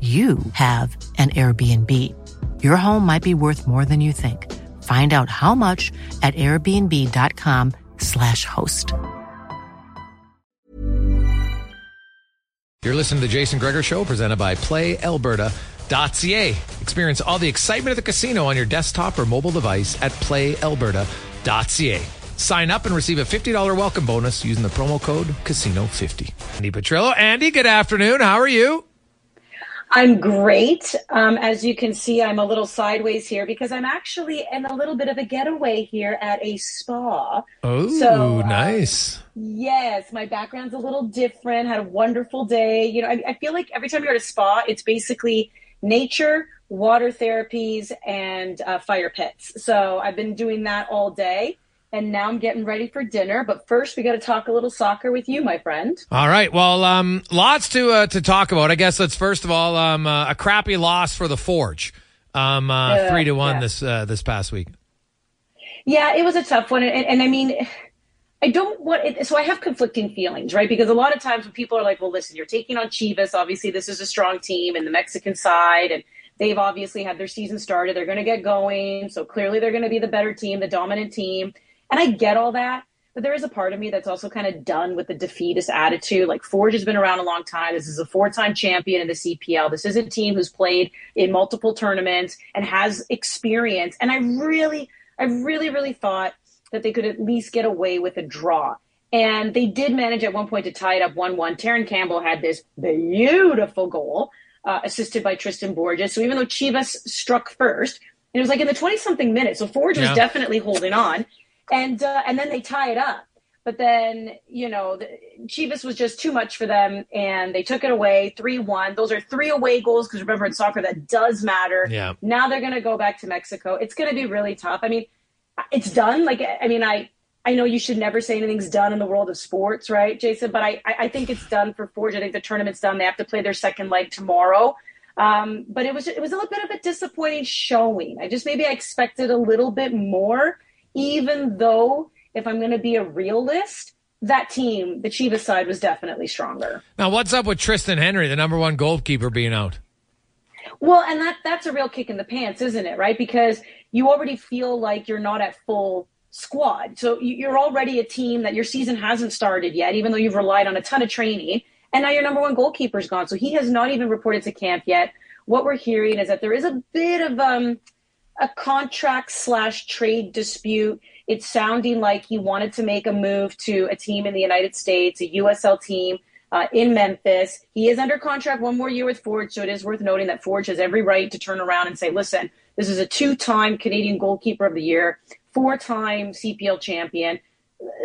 you have an Airbnb. Your home might be worth more than you think. Find out how much at airbnb.com/slash host. You're listening to the Jason Gregor Show, presented by PlayAlberta.ca. Experience all the excitement of the casino on your desktop or mobile device at PlayAlberta.ca. Sign up and receive a $50 welcome bonus using the promo code Casino50. Andi Petrillo. Andi, good afternoon. How are you? I'm great. Um, as you can see, I'm a little sideways here because I'm actually in a little bit of a getaway here at a spa. Oh, So, uh, nice. Yes, my background's a little different. Had a wonderful day. You know, I, I feel like every time you're at a spa, it's basically nature, water therapies, and uh, fire pits. So I've been doing that all day. And now I'm getting ready for dinner. But first, we got to talk a little soccer with you, my friend. All right. Well, um, lots to uh, to talk about. I guess let's first of all um, uh, a crappy loss for the Forge, um, uh, three to one yeah. this uh, this past week. Yeah, it was a tough one, and, and I mean, I don't want it. So I have conflicting feelings, right? Because a lot of times when people are like, "Well, listen, you're taking on Chivas. Obviously, this is a strong team, and the Mexican side, and they've obviously had their season started. They're going to get going, so clearly they're going to be the better team, the dominant team." And I get all that, but there is a part of me that's also kind of done with the defeatist attitude. Like Forge has been around a long time. This is a four-time champion in the CPL. This is a team who's played in multiple tournaments and has experience. And I really, I really, really thought that they could at least get away with a draw. And they did manage at one point to tie it up 1 1. Terran Campbell had this beautiful goal, uh, assisted by Tristan Borges. So even though Chivas struck first, it was like in the 20 something minutes. So Forge was definitely holding on. And, uh, and then they tie it up. But then, you know, the, Chivas was just too much for them and they took it away 3 1. Those are three away goals because remember in soccer that does matter. Yeah. Now they're going to go back to Mexico. It's going to be really tough. I mean, it's done. Like, I mean, I, I know you should never say anything's done in the world of sports, right, Jason? But I, I I think it's done for Forge. I think the tournament's done. They have to play their second leg tomorrow. Um, but it was it was a little bit of a disappointing showing. I just maybe I expected a little bit more, even though if I'm going to be a realist, that team, the Chivas side, was definitely stronger. Now, what's up with Triston Henry, the number one goalkeeper, being out? Well, and that that's a real kick in the pants, isn't it? Right? Because you already feel like you're not at full squad. So you- you're already a team that your season hasn't started yet, even though you've relied on a ton of training. And now your number one goalkeeper's gone. So he has not even reported to camp yet. What we're hearing is that there is a bit of um, a contract slash trade dispute. It's sounding like he wanted to make a move to a team in the United States, a USL team. uh, in Memphis. He is under contract one more year with Forge, so it is worth noting that Forge has every right to turn around and say, listen, this is a two time Canadian goalkeeper of the year, four time CPL champion.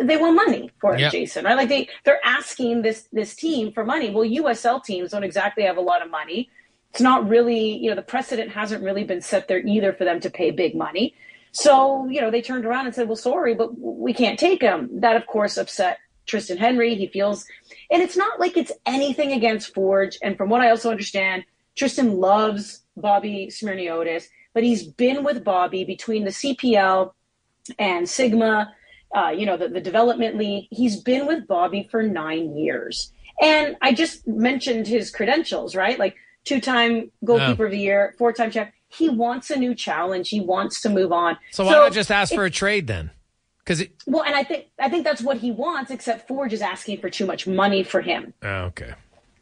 They want money for it, yep. Jason, right? Like they, they're asking this, this team for money. Well, USL teams don't exactly have a lot of money. It's not really, you know, the precedent hasn't really been set there either for them to pay big money. So, you know, they turned around and said, well, sorry, but we can't take him. That, of course, upset Triston Henry. He feels, and it's not like it's anything against Forge. And from what I also understand, Triston loves Bobby Smirniotis, but he's been with Bobby between the CPL and Sigma, uh, you know, the, the development league. He's been with Bobby for nine years. And I just mentioned his credentials, right? Like two time goalkeeper yeah. of the year, four time champ. He wants a new challenge. He wants to move on. So why so not just ask for a trade then? Because well, and I think I think that's what he wants. Except Forge is asking for too much money for him. Oh, okay.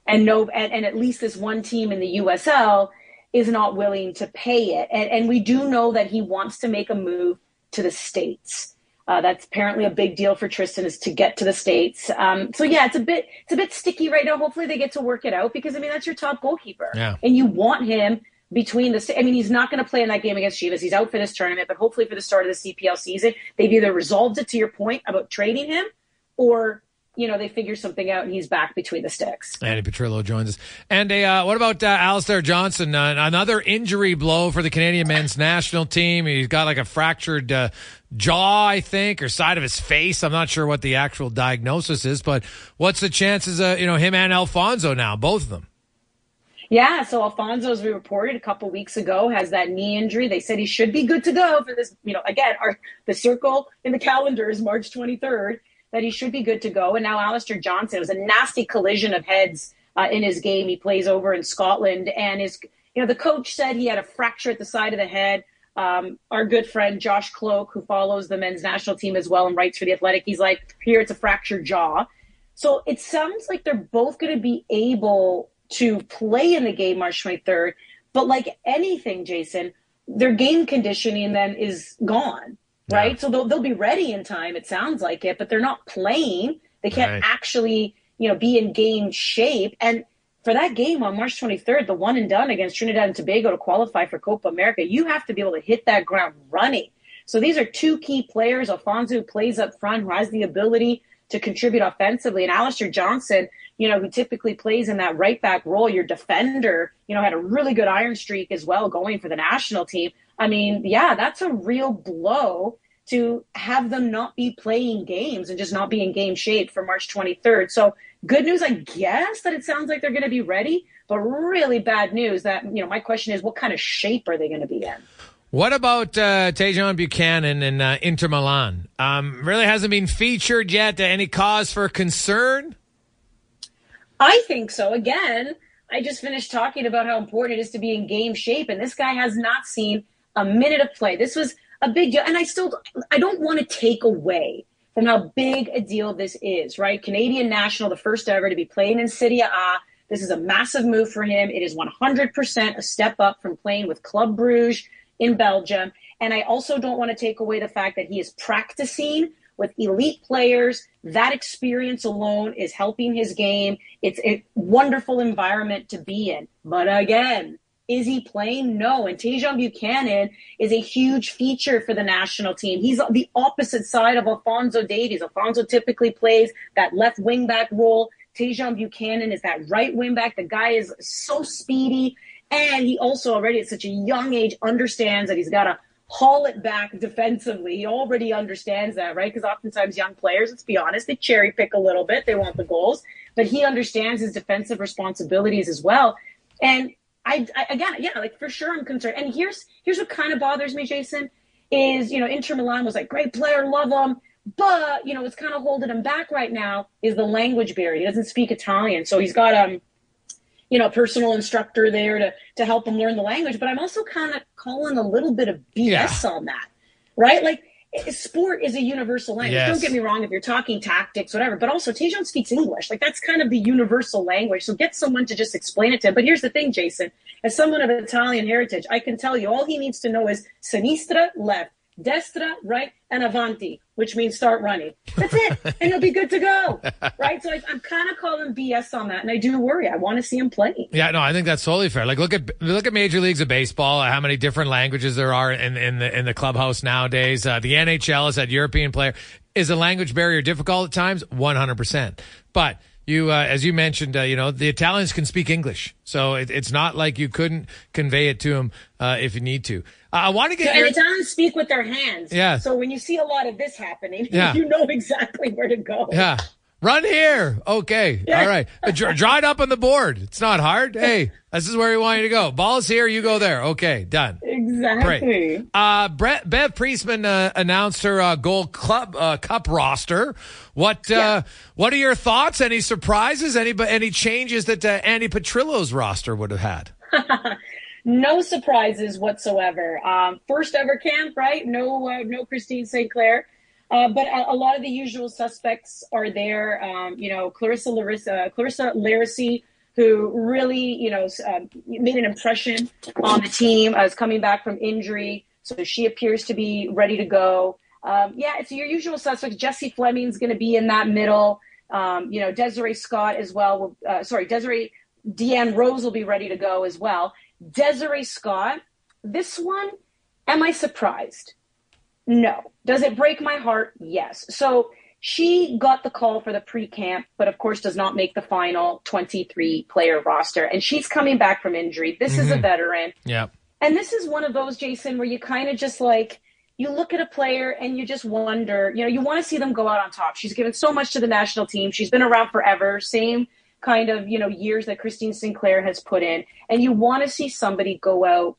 And no, and, and at least this one team in the USL is not willing to pay it. And, and we do know that he wants to make a move to the states. Uh, that's apparently a big deal for Triston is to get to the states. Um, so yeah, it's a bit it's a bit sticky right now. Hopefully they get to work it out because I mean that's your top goalkeeper, yeah. and you want him between the. I mean he's not going to play in that game against Chivas. He's out for this tournament, but hopefully for the start of the CPL season, they've either resolved it to your point about trading him, or you know, they figure something out and he's back between the sticks. Andi Petrillo joins us. And uh, what about uh, Alistair Johnston? Uh, another injury blow for the Canadian men's national team. He's got like a fractured uh, jaw, I think, or side of his face. I'm not sure what the actual diagnosis is, but what's the chances of, you know, him and Alfonso now, both of them? Yeah, so Alfonso, as we reported a couple weeks ago, has that knee injury. They said he should be good to go for this. You know, again, our the circle in the calendar is March 23rd that he should be good to go. And now Alistair Johnston, it was a nasty collision of heads uh, in his game. He plays over in Scotland, and his you know the coach said he had a fracture at the side of the head. Um, our good friend Josh Kloke, who follows the men's national team as well and writes for the Athletic, he's like, here it's a fractured jaw. So it sounds like they're both going to be able to play in the game March 23rd. But like anything, Jason, their game conditioning then is gone right? Yeah. So they'll, they'll be ready in time, it sounds like it, but they're not playing. They can't right. actually, you know, be in game shape. And for that game on March 23rd, the one and done against Trinidad and Tobago to qualify for Copa America, you have to be able to hit that ground running. So these are two key players. Alfonso plays up front, who has the ability to contribute offensively, and Alistair Johnston, you know, who typically plays in that right back role, your defender, you know, had a really good iron streak as well going for the national team. I mean, yeah, that's a real blow to have them not be playing games and just not be in game shape for March 23rd. So good news, I guess, that it sounds like they're going to be ready, but really bad news that, you know, my question is what kind of shape are they going to be in? What about uh, Tajon Buchanan and uh, Inter Milan? Um, really hasn't been featured yet. Any cause for concern? I think so. Again, I just finished talking about how important it is to be in game shape, and this guy has not seen a minute of play. This was a big deal. And I still, I don't want to take away from how big a deal this is, right? Canadian national, the first ever to be playing in Serie A. This is a massive move for him. It is 100% a step up from playing with Club Bruges in Belgium. And I also don't want to take away the fact that he is practicing with elite players. That experience alone is helping his game. It's a wonderful environment to be in. But again, is he playing? No. And Tajon Buchanan is a huge feature for the national team. He's the opposite side of Alfonso Davies. Alfonso typically plays that left wing back role. Tajon Buchanan is that right wing back. The guy is so speedy. And he also already at such a young age understands that he's got to haul it back defensively. He already understands that, right? Because oftentimes young players, let's be honest, they cherry pick a little bit. They want the goals, but he understands his defensive responsibilities as well. And I, I, again, yeah, like for sure, I'm concerned. And here's here's what kind of bothers me, Jason, is you know Inter Milan was like great player, love him, but you know what's kind of holding him back right now is the language barrier. He doesn't speak Italian, so he's got um, you know, a personal instructor there to to help him learn the language. But I'm also kind of calling a little bit of BS yeah. on that, right? Like sport is a universal language. Yes. Don't get me wrong if you're talking tactics, whatever, but also Tajon speaks English. Like that's kind of the universal language. So get someone to just explain it to him. But here's the thing, Jason, as someone of Italian heritage, I can tell you all he needs to know is sinistra, left, destra, right, and avanti, which means start running. That's it, and he'll be good to go, right? So I, am kind of calling BS on that, and I do worry. I want to see him play. Yeah, no, I think that's totally fair. Like, look at look at major leagues of baseball. How many different languages there are in in the in the clubhouse nowadays? Uh, the NHL is that European player. Is a language barrier difficult at times? One hundred percent, but you, uh, as you mentioned, uh, you know, the Italians can speak English, so it, it's not like you couldn't convey it to them uh, if you need to. Uh, I want to get. Yeah, your... Italians speak with their hands. Yeah. So when you see a lot of this happening, yeah. you know exactly where to go. Yeah. Run here. Okay. Yeah. All right. Draw it up on the board. It's not hard. Hey, this is where we want you to go. Ball's here. You go there. Okay. Done. Exactly. Great. Uh, Brett, Bev Priestman uh, announced her uh, Gold Club uh, Cup roster. What uh, yeah. What are your thoughts? Any surprises? Any any changes that uh, Andi Petrillo's roster would have had? no surprises whatsoever. Um, first ever camp, right? No, no Christine Sinclair. Uh, but a, a, lot of the usual suspects are there. Um, you know, Clarissa Larissa, Clarissa Larisey, who really, you know, uh, made an impression on the team, is coming back from injury, so she appears to be ready to go. Um, yeah, it's your usual suspects. Jessie Fleming's going to be in that middle. Um, you know, Desiree Scott as well. Uh, sorry, Desiree Deanne Rose will be ready to go as well. Desiree Scott, this one, am I surprised? No. Does it break my heart? Yes. So she got the call for the pre camp, but of course does not make the final 23 player roster. And she's coming back from injury. This mm-hmm. is a mm-hmm. veteran. Yeah. And this is one of those, Jason, where you kind of just like, you look at a player and you just wonder, you know, you want to see them go out on top. She's given so much to the national team. She's been around forever. Same kind of, you know, years that Christine Sinclair has put in. And you want to see somebody go out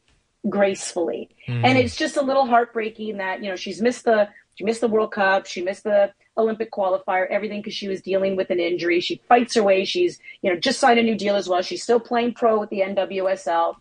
gracefully. Mm. And it's just a little heartbreaking that, you know, she's missed the she missed the World Cup, she missed the Olympic qualifier, everything because she was dealing with an injury. She fights her way. She's, you know, just signed a new deal as well. She's still playing pro with the NWSL.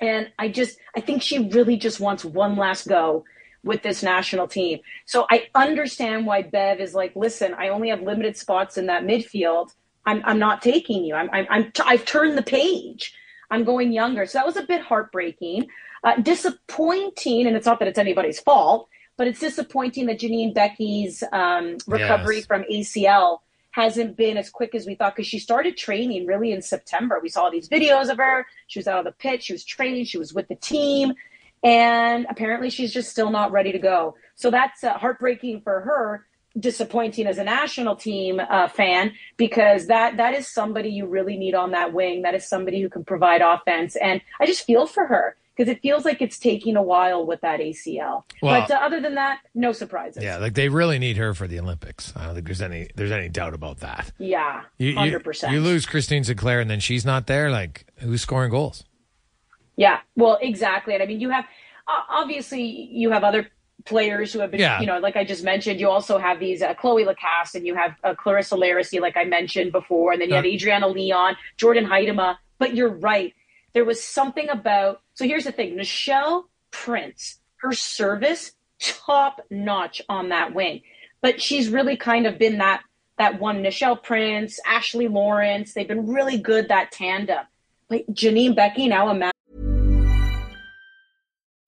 And I just I think she really just wants one last go with this national team. So I understand why Bev is like, listen, I only have limited spots in that midfield. I'm, I'm not taking you. I'm, I'm, I'm t- I've turned the page. I'm going younger. So that was a bit heartbreaking. Uh, disappointing, and it's not that it's anybody's fault, but it's disappointing that Janine Beckie's um, recovery yes. from ACL hasn't been as quick as we thought because she started training really in September. We saw these videos of her. She was out on the pitch. She was training. She was with the team. And apparently she's just still not ready to go. So that's uh, heartbreaking for her disappointing as a national team uh, fan because that that is somebody you really need on that wing. That is somebody who can provide offense, and I just feel for her because it feels like it's taking a while with that ACL. Well, but uh, other than that, no surprises. Yeah, like they really need her for the Olympics. I don't think there's any there's any doubt about that. Yeah, hundred percent. You, you lose Christine Sinclair and then she's not there. Like who's scoring goals? Yeah, well, exactly. And I mean, you have obviously you have other players who have been, yeah. you know, like I just mentioned. You also have these uh, Chloe Lacasse and you have uh, Clarissa Larisey, like I mentioned before, and then you have uh. Adriana Leon, Jordan Huitema. But you're right there was something about. So here's the thing: Nichelle Prince, her service top notch on that wing, but she's really kind of been that that one. Nichelle Prince, Ashley Lawrence, they've been really good that tandem. But Janine Beckie now a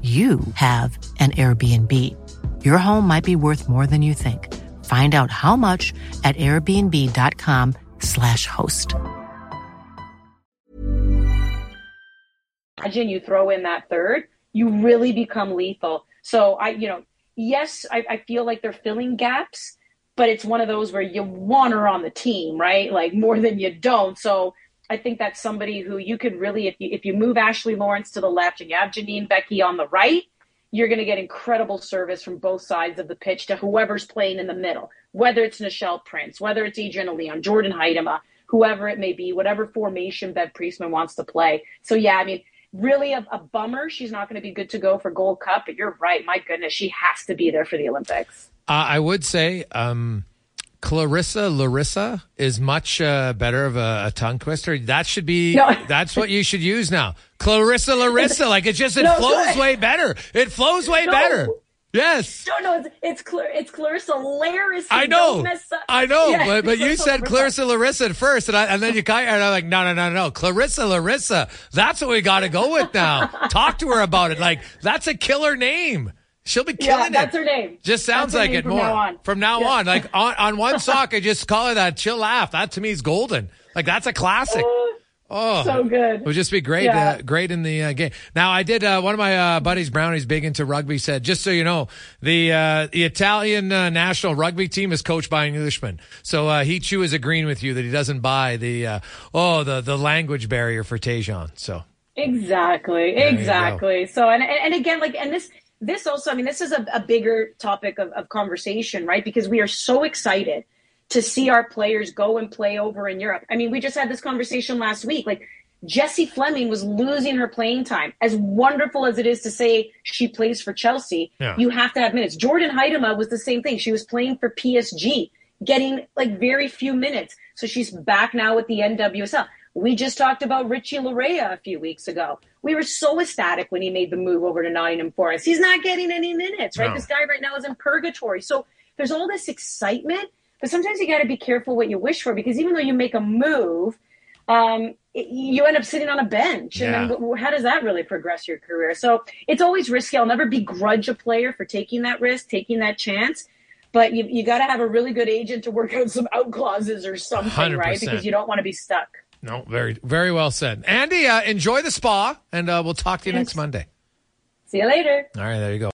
you have an Airbnb. Your home might be worth more than you think. Find out how much at airbnb.com/slash host. Imagine you throw in that third, you really become lethal. So I, you know, yes, I, I feel like they're filling gaps, but it's one of those where you want her on the team, right? Like more than you don't. So I think that's somebody who you could really, if you if you move Ashley Lawrence to the left and you have Janine Beckie on the right, you're going to get incredible service from both sides of the pitch to whoever's playing in the middle, whether it's Nichelle Prince, whether it's Adriana Leon, Jordan Huitema, whoever it may be, whatever formation Bev Priestman wants to play. So yeah, I mean, really a, a bummer. She's not going to be good to go for Gold Cup, but you're right. My goodness, she has to be there for the Olympics. Uh, I would say um, Clarissa Larissa is much uh, better of a, a, tongue twister. That should be no. that's what you should use now. Clarissa Larissa, like it just it no, flows way better. It flows way no. better. Yes. No, no, it's it's, Clar- it's Clarissa Larissa. I know. I know, yeah, but but you said Clarissa Larissa at first, and, I, and then you kind of, and I'm like, no, no, no, no, Clarissa Larissa. That's what we got to go with now. Talk to her about it. Like that's a killer name. She'll be killing yeah, it. That's her name. Just sounds like it from more. Now on. From now yeah. on, like on, on one sock, I just call her that. She'll laugh. That to me is golden. Like that's a classic. Oh, so good. It would just be great, yeah. uh, great in the uh, game. Now, I did. Uh, one of my uh, buddies, Brownie's big into rugby, said, just so you know, the uh, the Italian uh, national rugby team is coached by an Englishman. So he too is agreeing with you that he doesn't buy the oh the the language barrier for Tajon. So exactly, there exactly. So and and again, like and this this also, I mean, this is a, a bigger topic of, of conversation, right? Because we are so excited to see our players go and play over in Europe. I mean, we just had this conversation last week. Like Jessie Fleming was losing her playing time. As wonderful as it is to say she plays for Chelsea, yeah. you have to have minutes. Jordan Huitema was the same thing. She was playing for PSG, getting like very few minutes. So she's back now with the NWSL. We just talked about Richie Laryea a few weeks ago. We were so ecstatic when he made the move over to Nottingham Forest. He's not getting any minutes, right? No. This guy right now is in purgatory. So there's all this excitement but sometimes you got to be careful what you wish for because even though you make a move, um, it, you end up sitting on a bench. And then how does that really progress your career? So it's always risky. I'll never begrudge a player for taking that risk, taking that chance. But you, you got to have a really good agent to work out some out clauses or something, 100%. right? Because you don't want to be stuck. No, very, very well said. Andi, uh, enjoy the spa, and uh, we'll talk to you Thanks. next Monday. See you later. All right, there you go.